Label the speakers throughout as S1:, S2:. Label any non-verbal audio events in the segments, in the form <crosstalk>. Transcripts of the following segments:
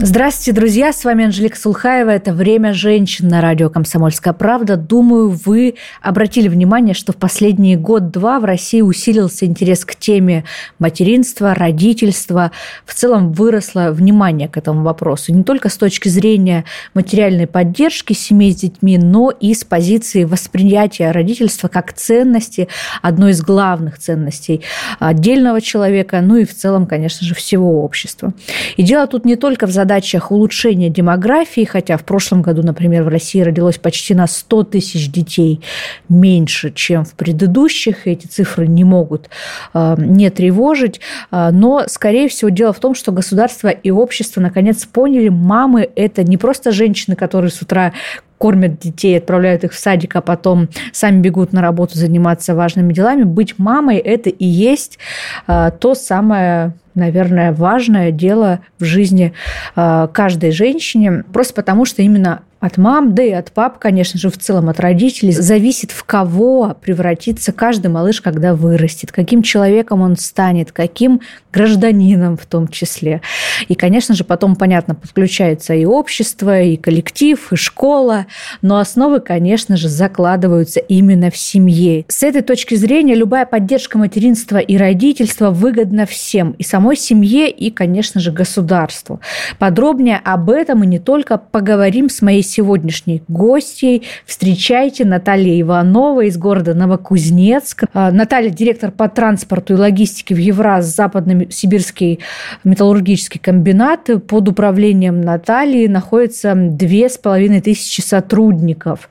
S1: Здравствуйте, друзья! С вами Анжелика Сулхаева. Это «Время женщин» на радио «Комсомольская правда». Думаю, вы обратили внимание, что в последние год-два в России усилился интерес к теме материнства, родительства. В целом выросло внимание к этому вопросу. Не только с точки зрения материальной поддержки семей с детьми, но и с позиции восприятия родительства как ценности, одной из главных ценностей отдельного человека, ну и в целом, конечно же, всего общества. И дело тут не только в задаче задачах улучшения демографии, хотя в прошлом году, например, в России родилось почти на 100 тысяч детей меньше, чем в предыдущих, и эти цифры не могут э, не тревожить, э, но, скорее всего, дело в том, что государство и общество наконец поняли, мамы – это не просто женщины, которые с утра кормят детей, отправляют их в садик, а потом сами бегут на работу заниматься важными делами. Быть мамой – это и есть э, то самое наверное, важное дело в жизни э, каждой женщине, просто потому что именно от мам, да и от пап, конечно же, в целом от родителей, зависит, в кого превратится каждый малыш, когда вырастет, каким человеком он станет, каким гражданином в том числе. И, конечно же, потом, понятно, подключается и общество, и коллектив, и школа, но основы, конечно же, закладываются именно в семье. С этой точки зрения любая поддержка материнства и родительства выгодна всем, и самой семье, и, конечно же, государству. Подробнее об этом и не только поговорим с моей сегодняшней гостьей. Встречайте Наталья Иванова из города Новокузнецк. А, Наталья – директор по транспорту и логистике в Евраз Западно-Сибирский металлургический комбинат. Под управлением Натальи находится две с половиной тысячи сотрудников.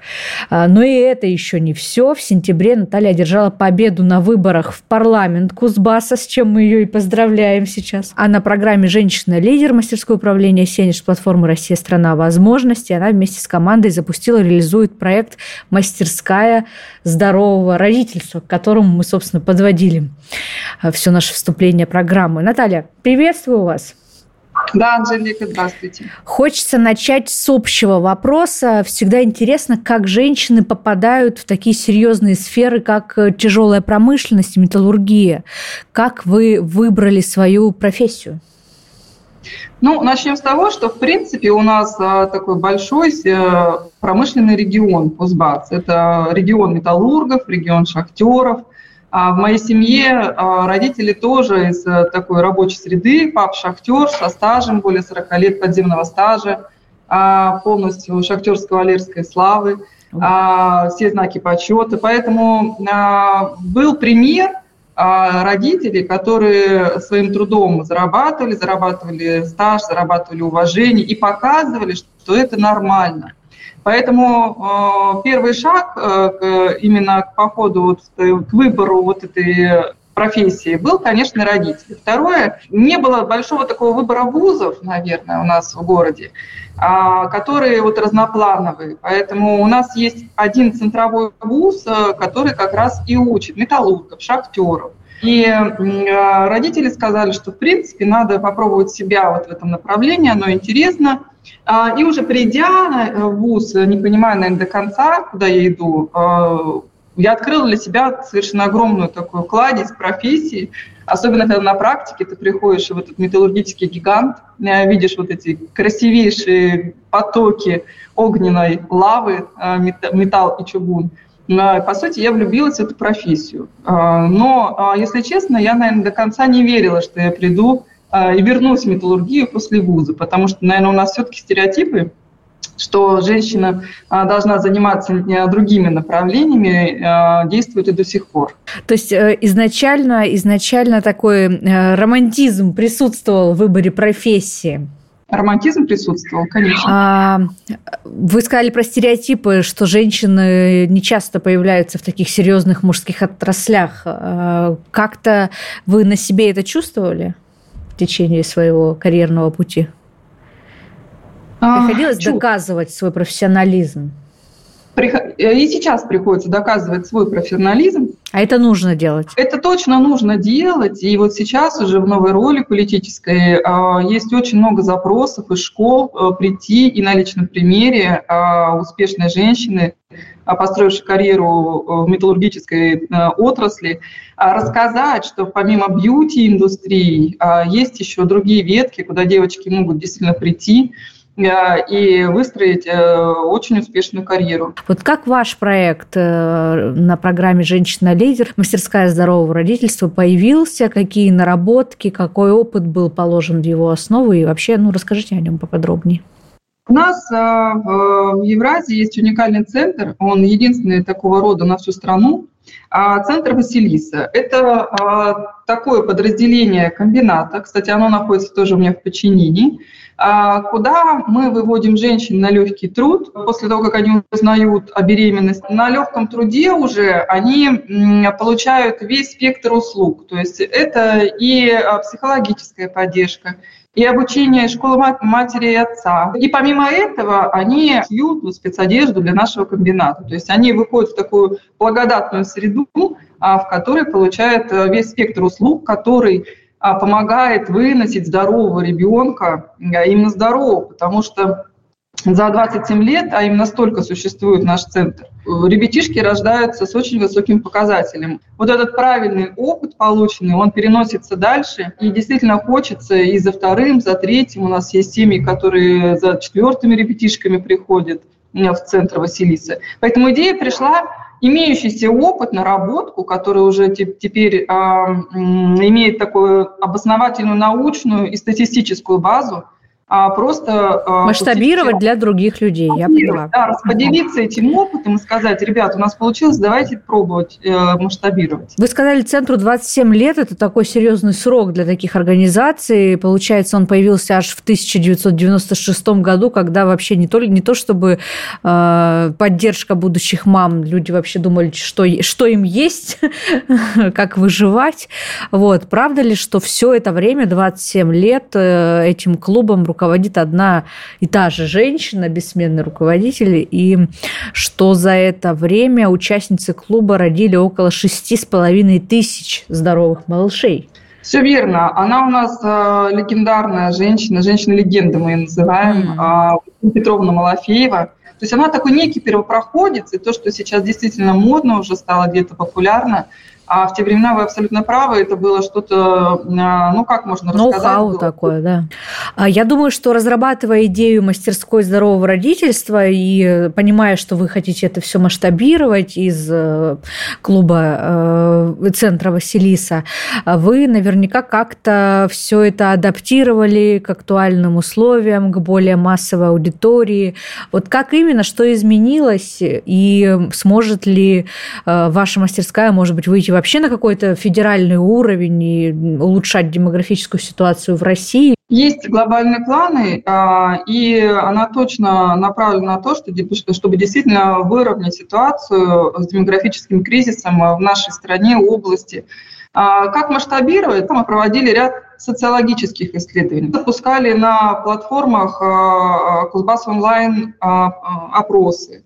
S1: А, но и это еще не все. В сентябре Наталья одержала победу на выборах в парламент Кузбасса, с чем мы ее и поздравляем сейчас. А на программе «Женщина-лидер» мастерское управление «Сенеж» платформы «Россия – страна возможностей» она вместе вместе с командой запустила, реализует проект «Мастерская здорового родительства», к которому мы, собственно, подводили э, все наше вступление программы. Наталья, приветствую вас.
S2: Да, Анжелика, здравствуйте.
S1: Хочется начать с общего вопроса. Всегда интересно, как женщины попадают в такие серьезные сферы, как э, тяжелая промышленность и металлургия. Как вы выбрали свою профессию?
S2: Ну, начнем с того, что, в принципе, у нас а, такой большой э, промышленный регион Кузбасс. Это регион металлургов, регион шахтеров. А в моей семье а, родители тоже из э, такой рабочей среды. Пап шахтер со стажем, более 40 лет подземного стажа, полностью шахтерско-валерской славы, все знаки почета. Поэтому был пример – а родители, которые своим трудом зарабатывали, зарабатывали стаж, зарабатывали уважение и показывали, что это нормально. Поэтому э, первый шаг э, именно к походу, вот, к выбору вот этой профессии был, конечно, родители. Второе, не было большого такого выбора вузов, наверное, у нас в городе, а, которые вот разноплановые. Поэтому у нас есть один центровой вуз, э, который как раз и учит металлургов, шахтеров. И э, родители сказали, что, в принципе, надо попробовать себя вот в этом направлении, оно интересно. А, и уже придя в ВУЗ, не понимая, наверное, до конца, куда я иду, э, я открыла для себя совершенно огромную такую кладезь профессий, особенно когда на практике ты приходишь в этот металлургический гигант, э, видишь вот эти красивейшие потоки огненной лавы, э, металл и чугун. По сути, я влюбилась в эту профессию. Э, но, если честно, я, наверное, до конца не верила, что я приду и вернусь в металлургию после вуза, потому что, наверное, у нас все-таки стереотипы что женщина а, должна заниматься э, другими направлениями, а, действует и до сих пор.
S1: То есть э, изначально, изначально такой э, романтизм присутствовал в выборе профессии?
S2: Романтизм присутствовал, конечно. А,
S1: вы сказали про стереотипы, что женщины не часто появляются в таких серьезных мужских отраслях. Как-то вы на себе это чувствовали в течение своего карьерного пути? А, Приходилось а, доказывать свой профессионализм?
S2: И сейчас приходится доказывать свой профессионализм,
S1: А это нужно делать?
S2: Это точно нужно делать. И вот сейчас уже в новой роли политической э, есть очень много запросов из школ э, прийти и на личном примере э, успешной женщины, построившей карьеру в металлургической отрасли, рассказать, что помимо бьюти-индустрии есть еще другие ветки, куда девочки могут действительно прийти, Э, и выстроить э, очень успешную карьеру.
S1: Вот как ваш проект э, на программе «Женщина-лидер», мастерская здорового родительства появился, какие наработки, какой опыт был положен в его основу? И вообще, ну, расскажите о нем поподробнее.
S2: У нас в Евразии есть уникальный центр, он единственный такого рода на всю страну, а Центр Василиса – это такое подразделение комбината, кстати, оно находится тоже у меня в подчинении, а, куда мы выводим женщин на легкий труд после того, как они узнают о беременности. На легком труде уже они получают весь спектр услуг, то есть это и а, психологическая поддержка, и обучение школы матери и отца. И помимо этого они шьют спецодежду для нашего комбината. То есть они выходят в такую благодатную среду, в которой получают весь спектр услуг, который а, помогает выносить здорового ребенка, а именно здорового, потому что за 27 лет, а именно столько существует наш центр, ребятишки рождаются с очень высоким показателем. Вот этот правильный опыт полученный, он переносится дальше, и действительно хочется и за вторым, за третьим. У нас есть семьи, которые за четвертыми ребятишками приходят в центр Василисы. Поэтому идея пришла имеющийся опыт, наработку, который уже теперь имеет такую обосновательную научную и статистическую базу, а просто...
S1: А, Масштабировать пустить... для других людей, я поняла.
S2: Да, расподелиться этим опытом и сказать, ребят, у нас получилось, давайте пробовать э, масштабировать.
S1: Вы сказали, центру 27 лет, это такой серьезный срок для таких организаций. Получается, он появился аж в 1996 году, когда вообще не то, не то чтобы э, поддержка будущих мам, люди вообще думали, что, что им есть, <laughs> как выживать. Вот. Правда ли, что все это время, 27 лет, э, этим клубом руководит одна и та же женщина, бессменный руководитель, и что за это время участницы клуба родили около шести с половиной тысяч здоровых малышей.
S2: Все верно. Она у нас э, легендарная женщина, женщина-легенда мы ее называем, э, Петровна Малафеева. То есть она такой некий первопроходец, и то, что сейчас действительно модно, уже стало где-то популярно, а в те времена вы абсолютно правы, это было что-то, а, ну как можно рассказать?
S1: Ноу-хау такое, да. А Я думаю, что разрабатывая идею мастерской здорового родительства и понимая, что вы хотите это все масштабировать из э, клуба э, центра Василиса, вы наверняка как-то все это адаптировали к актуальным условиям, к более массовой аудитории. Вот как именно, что изменилось и сможет ли э, ваша мастерская, может быть, выйти вообще на какой-то федеральный уровень и улучшать демографическую ситуацию в России?
S2: Есть глобальные планы, а, и она точно направлена на то, чтобы действительно выровнять ситуацию с демографическим кризисом в нашей стране, области. А, как масштабировать? Мы проводили ряд социологических исследований. Запускали на платформах а, Кузбасс онлайн опросы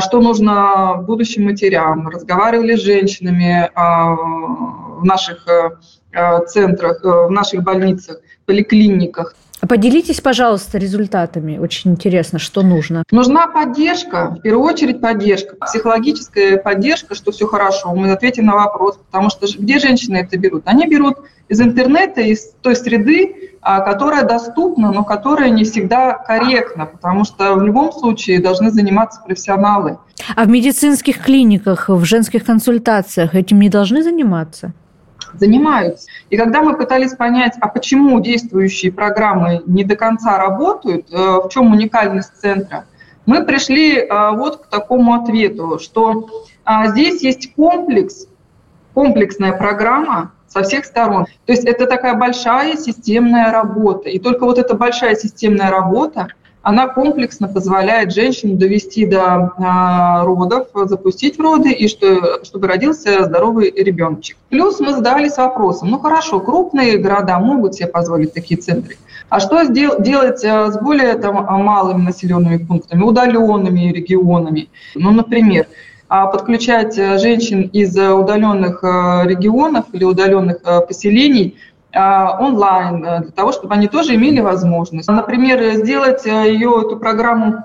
S2: что нужно будущим матерям, разговаривали с женщинами а, в наших э, э, центрах, э, в наших больницах, поликлиниках.
S1: Поделитесь, пожалуйста, результатами. Очень интересно, что нужно.
S2: Нужна поддержка, в первую очередь поддержка, психологическая поддержка, что все хорошо. Мы ответим на вопрос, потому что где женщины это берут? Они берут из интернета, из той среды, а, которая доступна, но которая не всегда корректна, потому что в любом случае должны заниматься профессионалы.
S1: А в медицинских клиниках, в женских консультациях этим не должны заниматься?
S2: Занимаются. И когда мы пытались понять, а почему действующие программы не до конца работают, э, в чем уникальность центра, мы пришли э, вот к такому ответу, что а, здесь есть комплекс, комплексная программа, со всех сторон. То есть это такая большая системная работа. И только вот эта большая системная работа, она комплексно позволяет женщине довести до а, родов, запустить роды, и что, чтобы родился здоровый ребеночек. Плюс мы задались вопросом, ну хорошо, крупные города могут себе позволить такие центры, а что делать а, с более там, малыми населенными пунктами, удаленными регионами? Ну, например, а, подключать женщин из удаленных регионов или удаленных поселений онлайн, для того, чтобы они тоже имели возможность. Например, сделать ее, эту программу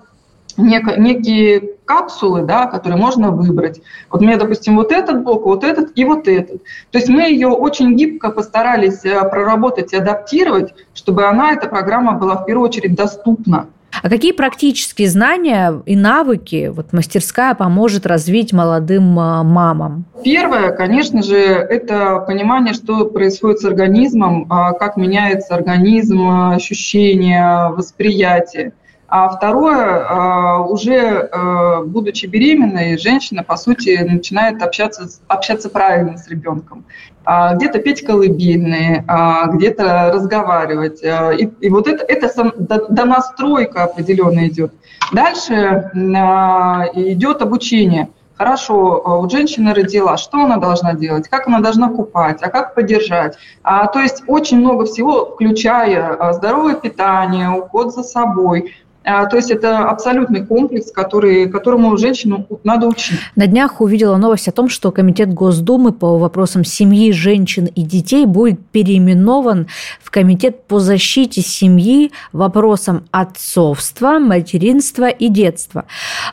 S2: нек, некие капсулы, да, которые можно выбрать. Вот у меня, допустим, вот этот блок, вот этот и вот этот. То есть мы ее очень гибко постарались э, проработать и адаптировать, чтобы она, эта программа была в первую очередь доступна.
S1: А какие практические знания и навыки вот мастерская поможет развить молодым э, мамам?
S2: Первое, конечно же, это понимание, что происходит с организмом, а как меняется организм, ощущения, восприятие. А второе, а, уже а, будучи беременной, женщина, по сути, начинает общаться, общаться правильно с ребенком. А, где-то петь колыбельные, где-то разговаривать. И, и вот это, это донастройка определенная идет. Дальше идет обучение. Хорошо, вот женщина родила, что она должна делать, как она должна купать, а как поддержать. А, то есть очень много всего, включая здоровое питание, уход за собой, а, то есть это абсолютный комплекс, который, которому женщину надо учить.
S1: На днях увидела новость о том, что Комитет Госдумы по вопросам семьи, женщин и детей будет переименован в Комитет по защите семьи вопросам отцовства, материнства и детства.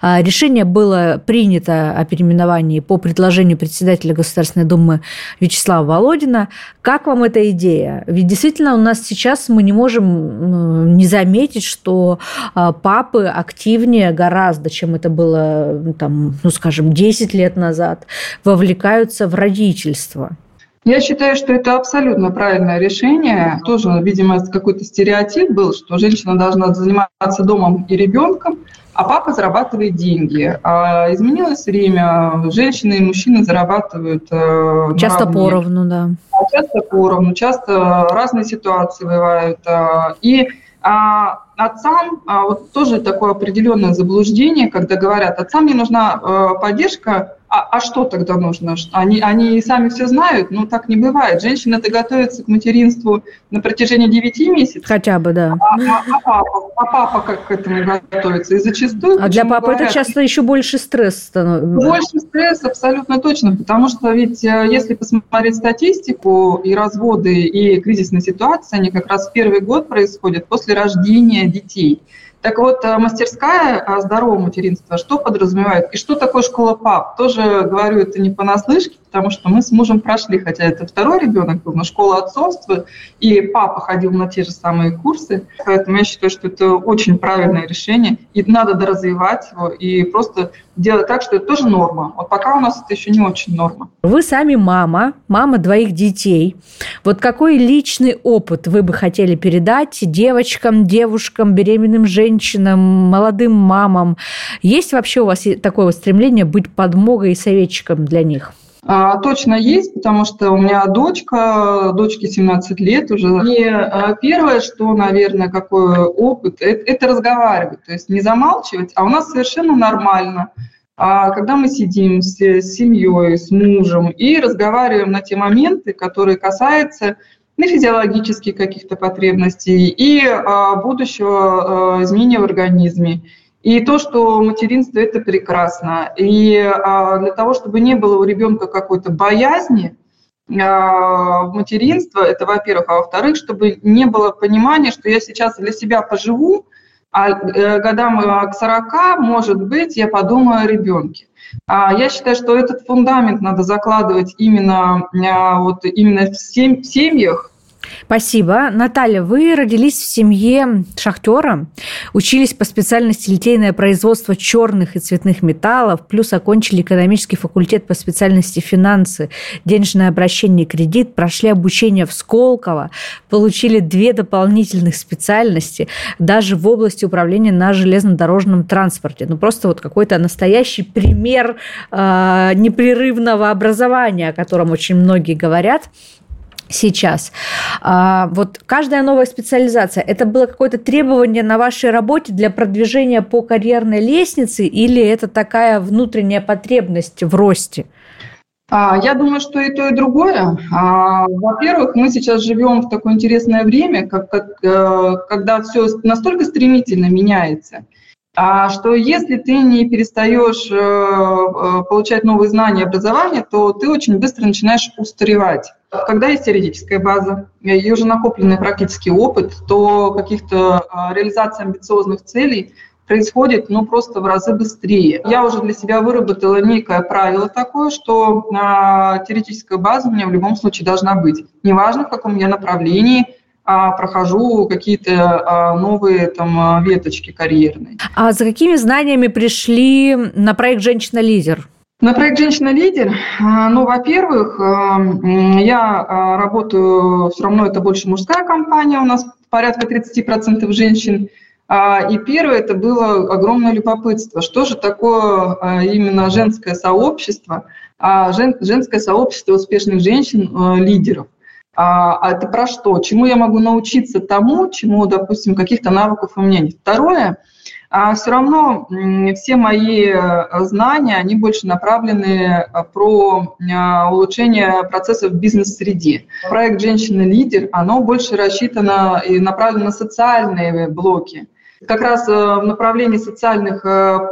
S1: А, решение было принято о переименовании по предложению председателя Государственной Думы Вячеслава Володина. Как вам эта идея? Ведь действительно у нас сейчас мы не можем не заметить, что а, папы активнее гораздо, чем это было, там, ну, скажем, 10 лет назад, вовлекаются в родительство.
S2: Я считаю, что это абсолютно правильное решение. Тоже, видимо, какой-то стереотип был, что женщина должна заниматься домом и ребенком, а папа зарабатывает деньги. А изменилось время, женщины и мужчины зарабатывают
S1: э, часто наравне. поровну, да.
S2: Часто поровну, часто разные ситуации бывают. Э, и а отцам а, вот тоже такое определенное заблуждение, когда говорят, отцам не нужна э, поддержка, а, а что тогда нужно? Они, они сами все знают, но так не бывает. Женщина-то готовится к материнству на протяжении 9 месяцев.
S1: Хотя бы, да.
S2: А, а, а, папа, а папа как к этому готовится? И зачастую...
S1: А для папы говорят, это часто еще больше стресс становится.
S2: Больше стресс, абсолютно точно, потому что ведь э, если посмотреть статистику и разводы, и кризисные ситуации, они как раз в первый год происходят после рождения детей. Так вот, э, мастерская здорового материнства, что подразумевает? И что такое школа ПАП? Тоже говорю это не понаслышке, потому что мы с мужем прошли, хотя это второй ребенок был, на школу отцовства, и папа ходил на те же самые курсы. Поэтому я считаю, что это очень правильное решение, и надо доразвивать его, и просто делать так, что это тоже норма. Вот пока у нас это еще не очень норма.
S1: Вы сами мама, мама двоих детей. Вот какой личный опыт вы бы хотели передать девочкам, девушкам, беременным женщинам, молодым мамам? Есть вообще у вас такое стремление быть подмогой и советчиком для них?
S2: А, точно есть, потому что у меня дочка, дочке 17 лет уже. И а, первое, что, наверное, какой опыт, это, это разговаривать, то есть не замалчивать, а у нас совершенно нормально. А когда мы сидим с, с семьей, с мужем и разговариваем на те моменты, которые касаются на физиологических каких-то потребностей и а, будущего а, изменения в организме. И то, что материнство – это прекрасно. И а, для того, чтобы не было у ребенка какой-то боязни, а, материнства, это во-первых, а во-вторых, чтобы не было понимания, что я сейчас для себя поживу, а э, годам к 40, может быть, я подумаю о ребенке. Я считаю, что этот фундамент надо закладывать именно, вот, именно в семьях,
S1: Спасибо. Наталья, вы родились в семье шахтера, учились по специальности литейное производство черных и цветных металлов, плюс окончили экономический факультет по специальности финансы, денежное обращение и кредит, прошли обучение в Сколково, получили две дополнительных специальности, даже в области управления на железнодорожном транспорте. Ну, просто вот какой-то настоящий пример э, непрерывного образования, о котором очень многие говорят сейчас. А, вот каждая новая специализация, это было какое-то требование на вашей работе для продвижения по карьерной лестнице или это такая внутренняя потребность в росте?
S2: А, я думаю, что и то, и другое. А, во-первых, мы сейчас живем в такое интересное время, как, как, э, когда все настолько стремительно меняется – что если ты не перестаешь э, э, получать новые знания и образование, то ты очень быстро начинаешь устаревать. Когда есть теоретическая база и уже накопленный практический опыт, то каких-то э, реализаций амбициозных целей происходит ну, просто в разы быстрее. Я уже для себя выработала некое правило такое, что э, теоретическая база у меня в любом случае должна быть. Неважно, в каком я направлении – а, прохожу какие-то а, новые там а, веточки карьерные.
S1: А за какими знаниями пришли на проект «Женщина-лидер»?
S2: На проект «Женщина-лидер», ну, во-первых, я работаю, все равно это больше мужская компания, у нас порядка 30% женщин, и первое, это было огромное любопытство. Что же такое именно женское сообщество, женское сообщество успешных женщин-лидеров? А, а это про что? Чему я могу научиться тому, чему, допустим, каких-то навыков у меня нет. Второе, а все равно все мои э, знания, они больше направлены э, про э, улучшение процессов в бизнес-среде. Проект «Женщина-лидер», оно больше рассчитано и направлено на социальные блоки. Как раз в направлении социальных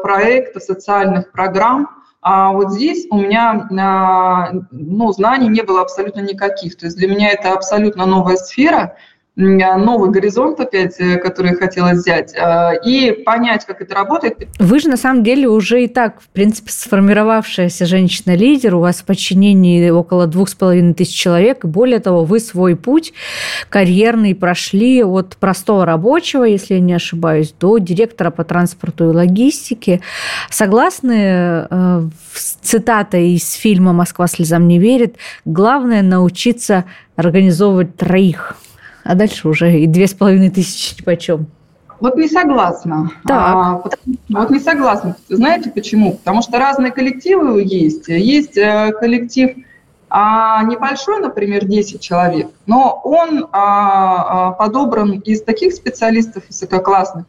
S2: проектов, социальных программ – а вот здесь у меня ну, знаний не было абсолютно никаких. То есть для меня это абсолютно новая сфера, новый горизонт опять, э, который я хотела взять, э, и понять, как это работает.
S1: Вы же на самом деле уже и так, в принципе, сформировавшаяся женщина-лидер, у вас в подчинении около двух с половиной тысяч человек, и более того, вы свой путь карьерный прошли от простого рабочего, если я не ошибаюсь, до директора по транспорту и логистике. Согласны э, с цитатой из фильма «Москва слезам не верит», главное научиться организовывать троих а дальше уже и две с половиной тысячи <laughs> почем.
S2: Вот не согласна. Так. А, вот не согласна. Знаете почему? Потому что разные коллективы есть. Есть э, коллектив а, небольшой, например, 10 человек, но он а, а, подобран из таких специалистов высококлассных,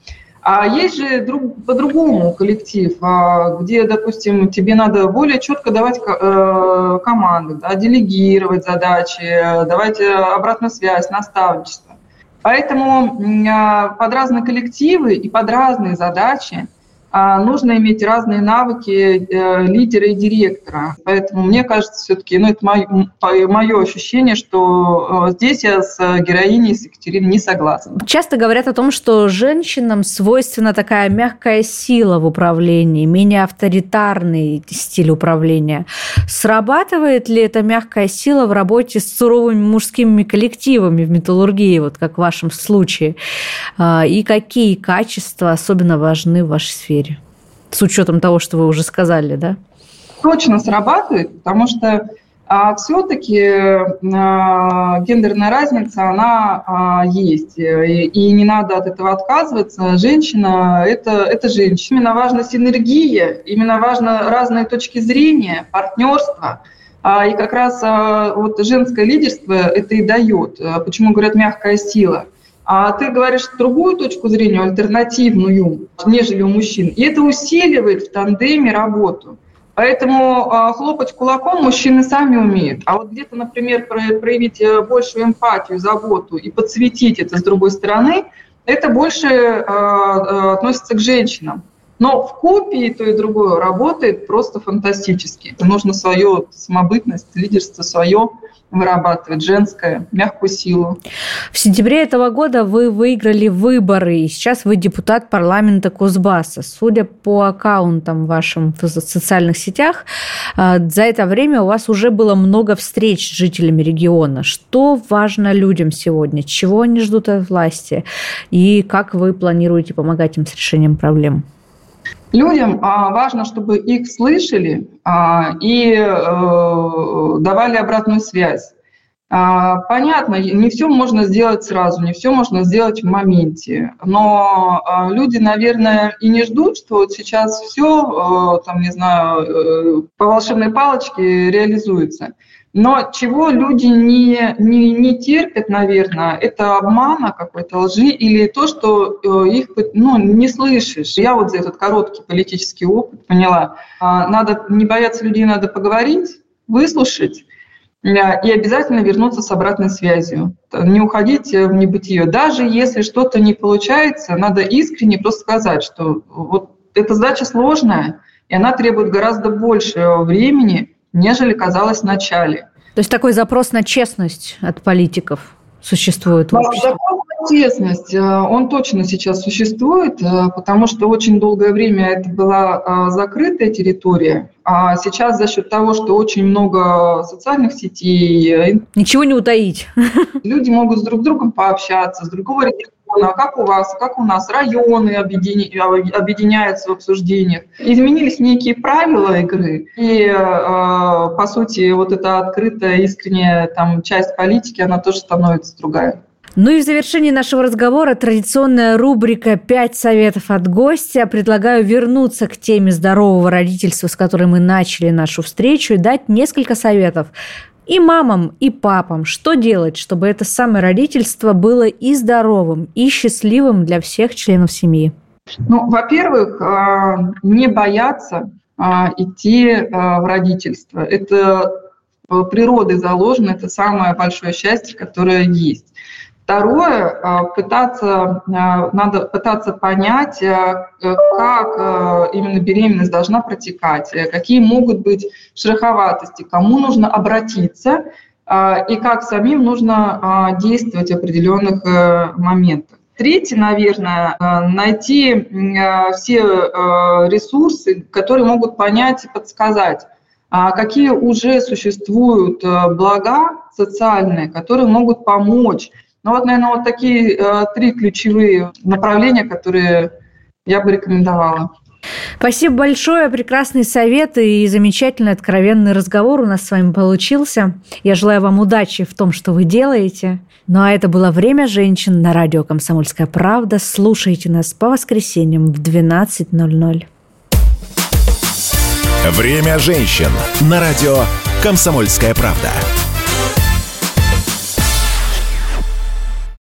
S2: а есть же друг, по-другому коллектив, а, где, допустим, тебе надо более четко давать э, команды, да, делегировать задачи, давать э, обратную связь, наставничество. Поэтому а, под разные коллективы и под разные задачи нужно иметь разные навыки э, лидера и директора. Поэтому мне кажется, все-таки, ну, это мое, мое ощущение, что э, здесь я с героиней, с Екатериной не согласна.
S1: Часто говорят о том, что женщинам свойственна такая мягкая сила в управлении, менее авторитарный стиль управления. Срабатывает ли эта мягкая сила в работе с суровыми мужскими коллективами в металлургии, вот как в вашем случае? А, и какие качества особенно важны в вашей сфере? С учетом того, что вы уже сказали, да?
S2: Точно срабатывает, потому что а все-таки а, гендерная разница, она а, есть, и, и не надо от этого отказываться. Женщина это, – это женщина. Именно важна синергия, именно важно разные точки зрения, партнерство. А, и как раз а, вот женское лидерство это и дает. Почему говорят мягкая сила – а ты говоришь другую точку зрения, альтернативную, нежели у мужчин. И это усиливает в тандеме работу. Поэтому а, хлопать кулаком мужчины сами умеют. А вот где-то, например, проявить э, большую эмпатию, заботу и подсветить это с другой стороны, это больше а, а, относится к женщинам. Но в копии то и другое работает просто фантастически. Нужно свою самобытность, лидерство свое вырабатывать женское, мягкую силу.
S1: В сентябре этого года вы выиграли выборы, и сейчас вы депутат парламента Кузбасса. Судя по аккаунтам вашим в социальных сетях, а, за это время у вас уже было много встреч с жителями региона. Что важно людям сегодня? Чего они ждут от власти? И как вы планируете помогать им с решением проблем?
S2: Людям а, важно, чтобы их слышали а, и э, давали обратную связь. А, понятно, не все можно сделать сразу, не все можно сделать в моменте, но люди, наверное, и не ждут, что вот сейчас все, э, там, не знаю, э, по волшебной палочке реализуется. Но чего люди не, не, не терпят, наверное, это обмана какой-то лжи или то, что э, их ну, не слышишь. Я вот за этот короткий политический опыт поняла. А, надо не бояться людей, надо поговорить, выслушать, и обязательно вернуться с обратной связью. Не уходить в небытие. Даже если что-то не получается, надо искренне просто сказать, что вот эта задача сложная, и она требует гораздо больше времени, нежели казалось в начале.
S1: То есть такой запрос на честность от политиков существует в обществе?
S2: Запрос на честность, э, он точно сейчас существует, э, потому что очень долгое время это была э, закрытая территория, а сейчас за счет того, что очень много социальных сетей...
S1: Ничего не утаить. <laughs>
S2: Люди могут с друг другом пообщаться, с другого региона а как у вас, как у нас районы объединяются в обсуждениях. Изменились некие правила игры, и, э, по сути, вот эта открытая, искренняя там, часть политики, она тоже становится другая.
S1: Ну и в завершении нашего разговора традиционная рубрика «Пять советов от гостя». Предлагаю вернуться к теме здорового родительства, с которой мы начали нашу встречу, и дать несколько советов и мамам, и папам, что делать, чтобы это самое родительство было и здоровым, и счастливым для всех членов семьи?
S2: Ну, во-первых, а, не бояться а, идти а, в родительство. Это природой заложено, это самое большое счастье, которое есть. Второе, а, пытаться, а, надо пытаться понять, а, как именно беременность должна протекать, какие могут быть шероховатости, кому нужно обратиться и как самим нужно действовать в определенных моментах. Третье, наверное, найти все ресурсы, которые могут понять и подсказать, какие уже существуют блага социальные, которые могут помочь ну вот, наверное, вот такие э, три ключевые направления, которые я бы рекомендовала.
S1: Спасибо большое, прекрасный совет и замечательный откровенный разговор у нас с вами получился. Я желаю вам удачи в том, что вы делаете. Ну а это было «Время женщин» на радио «Комсомольская правда». Слушайте нас по воскресеньям в 12.00.
S3: «Время женщин» на радио «Комсомольская правда».